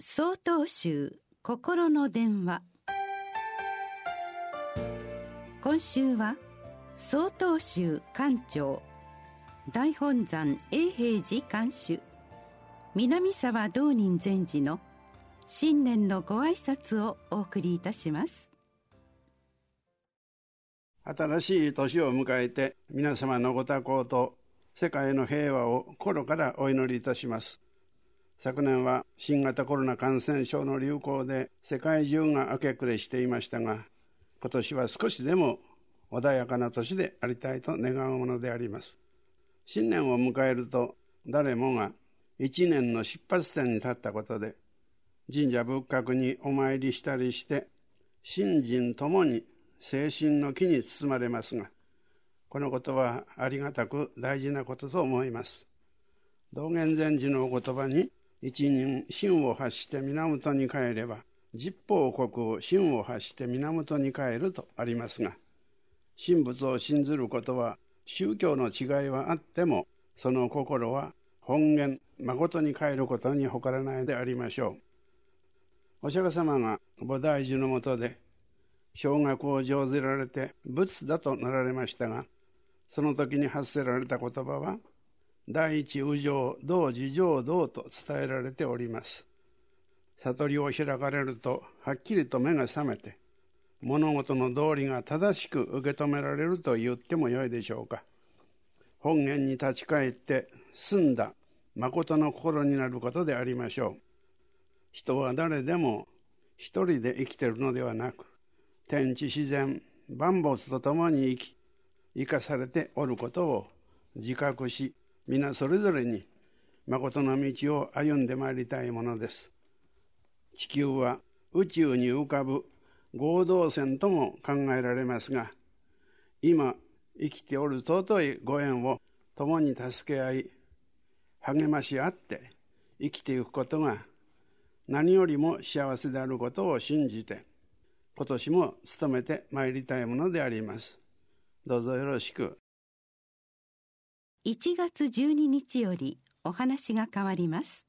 総統集心の電話。今週は総統集館長大本山永平寺館主南沢道人禅師の新年のご挨拶をお送りいたします。新しい年を迎えて皆様のご多幸と世界の平和を心からお祈りいたします。昨年は新型コロナ感染症の流行で世界中が明け暮れしていましたが、今年は少しでも穏やかな年でありたいと願うものであります。新年を迎えると誰もが一年の出発点に立ったことで、神社仏閣にお参りしたりして、信心ともに精神の木に包まれますが、このことはありがたく大事なことと思います。道元禅師のお言葉に、一人真を発して源に帰れば、十方国真を発して源に帰るとありますが、神仏を信ずることは宗教の違いはあっても、その心は本源、誠に帰ることに誇らないでありましょう。お釈迦様が菩提樹のもとで、小学を上ずられて仏だとなられましたが、その時に発せられた言葉は、第一右上、同時上道と伝えられております。悟りを開かれると、はっきりと目が覚めて、物事の道理が正しく受け止められると言ってもよいでしょうか。本源に立ち返って澄んだ誠の心になることでありましょう。人は誰でも一人で生きているのではなく、天地自然、万物と共に生き、生かされておることを自覚し、皆それぞれに誠の道を歩んでまいりたいものです。地球は宇宙に浮かぶ合同線とも考えられますが、今生きておる尊いご縁を共に助け合い、励まし合って生きていくことが何よりも幸せであることを信じて、今年も努めてまいりたいものであります。どうぞよろしく。1月12日よりお話が変わります。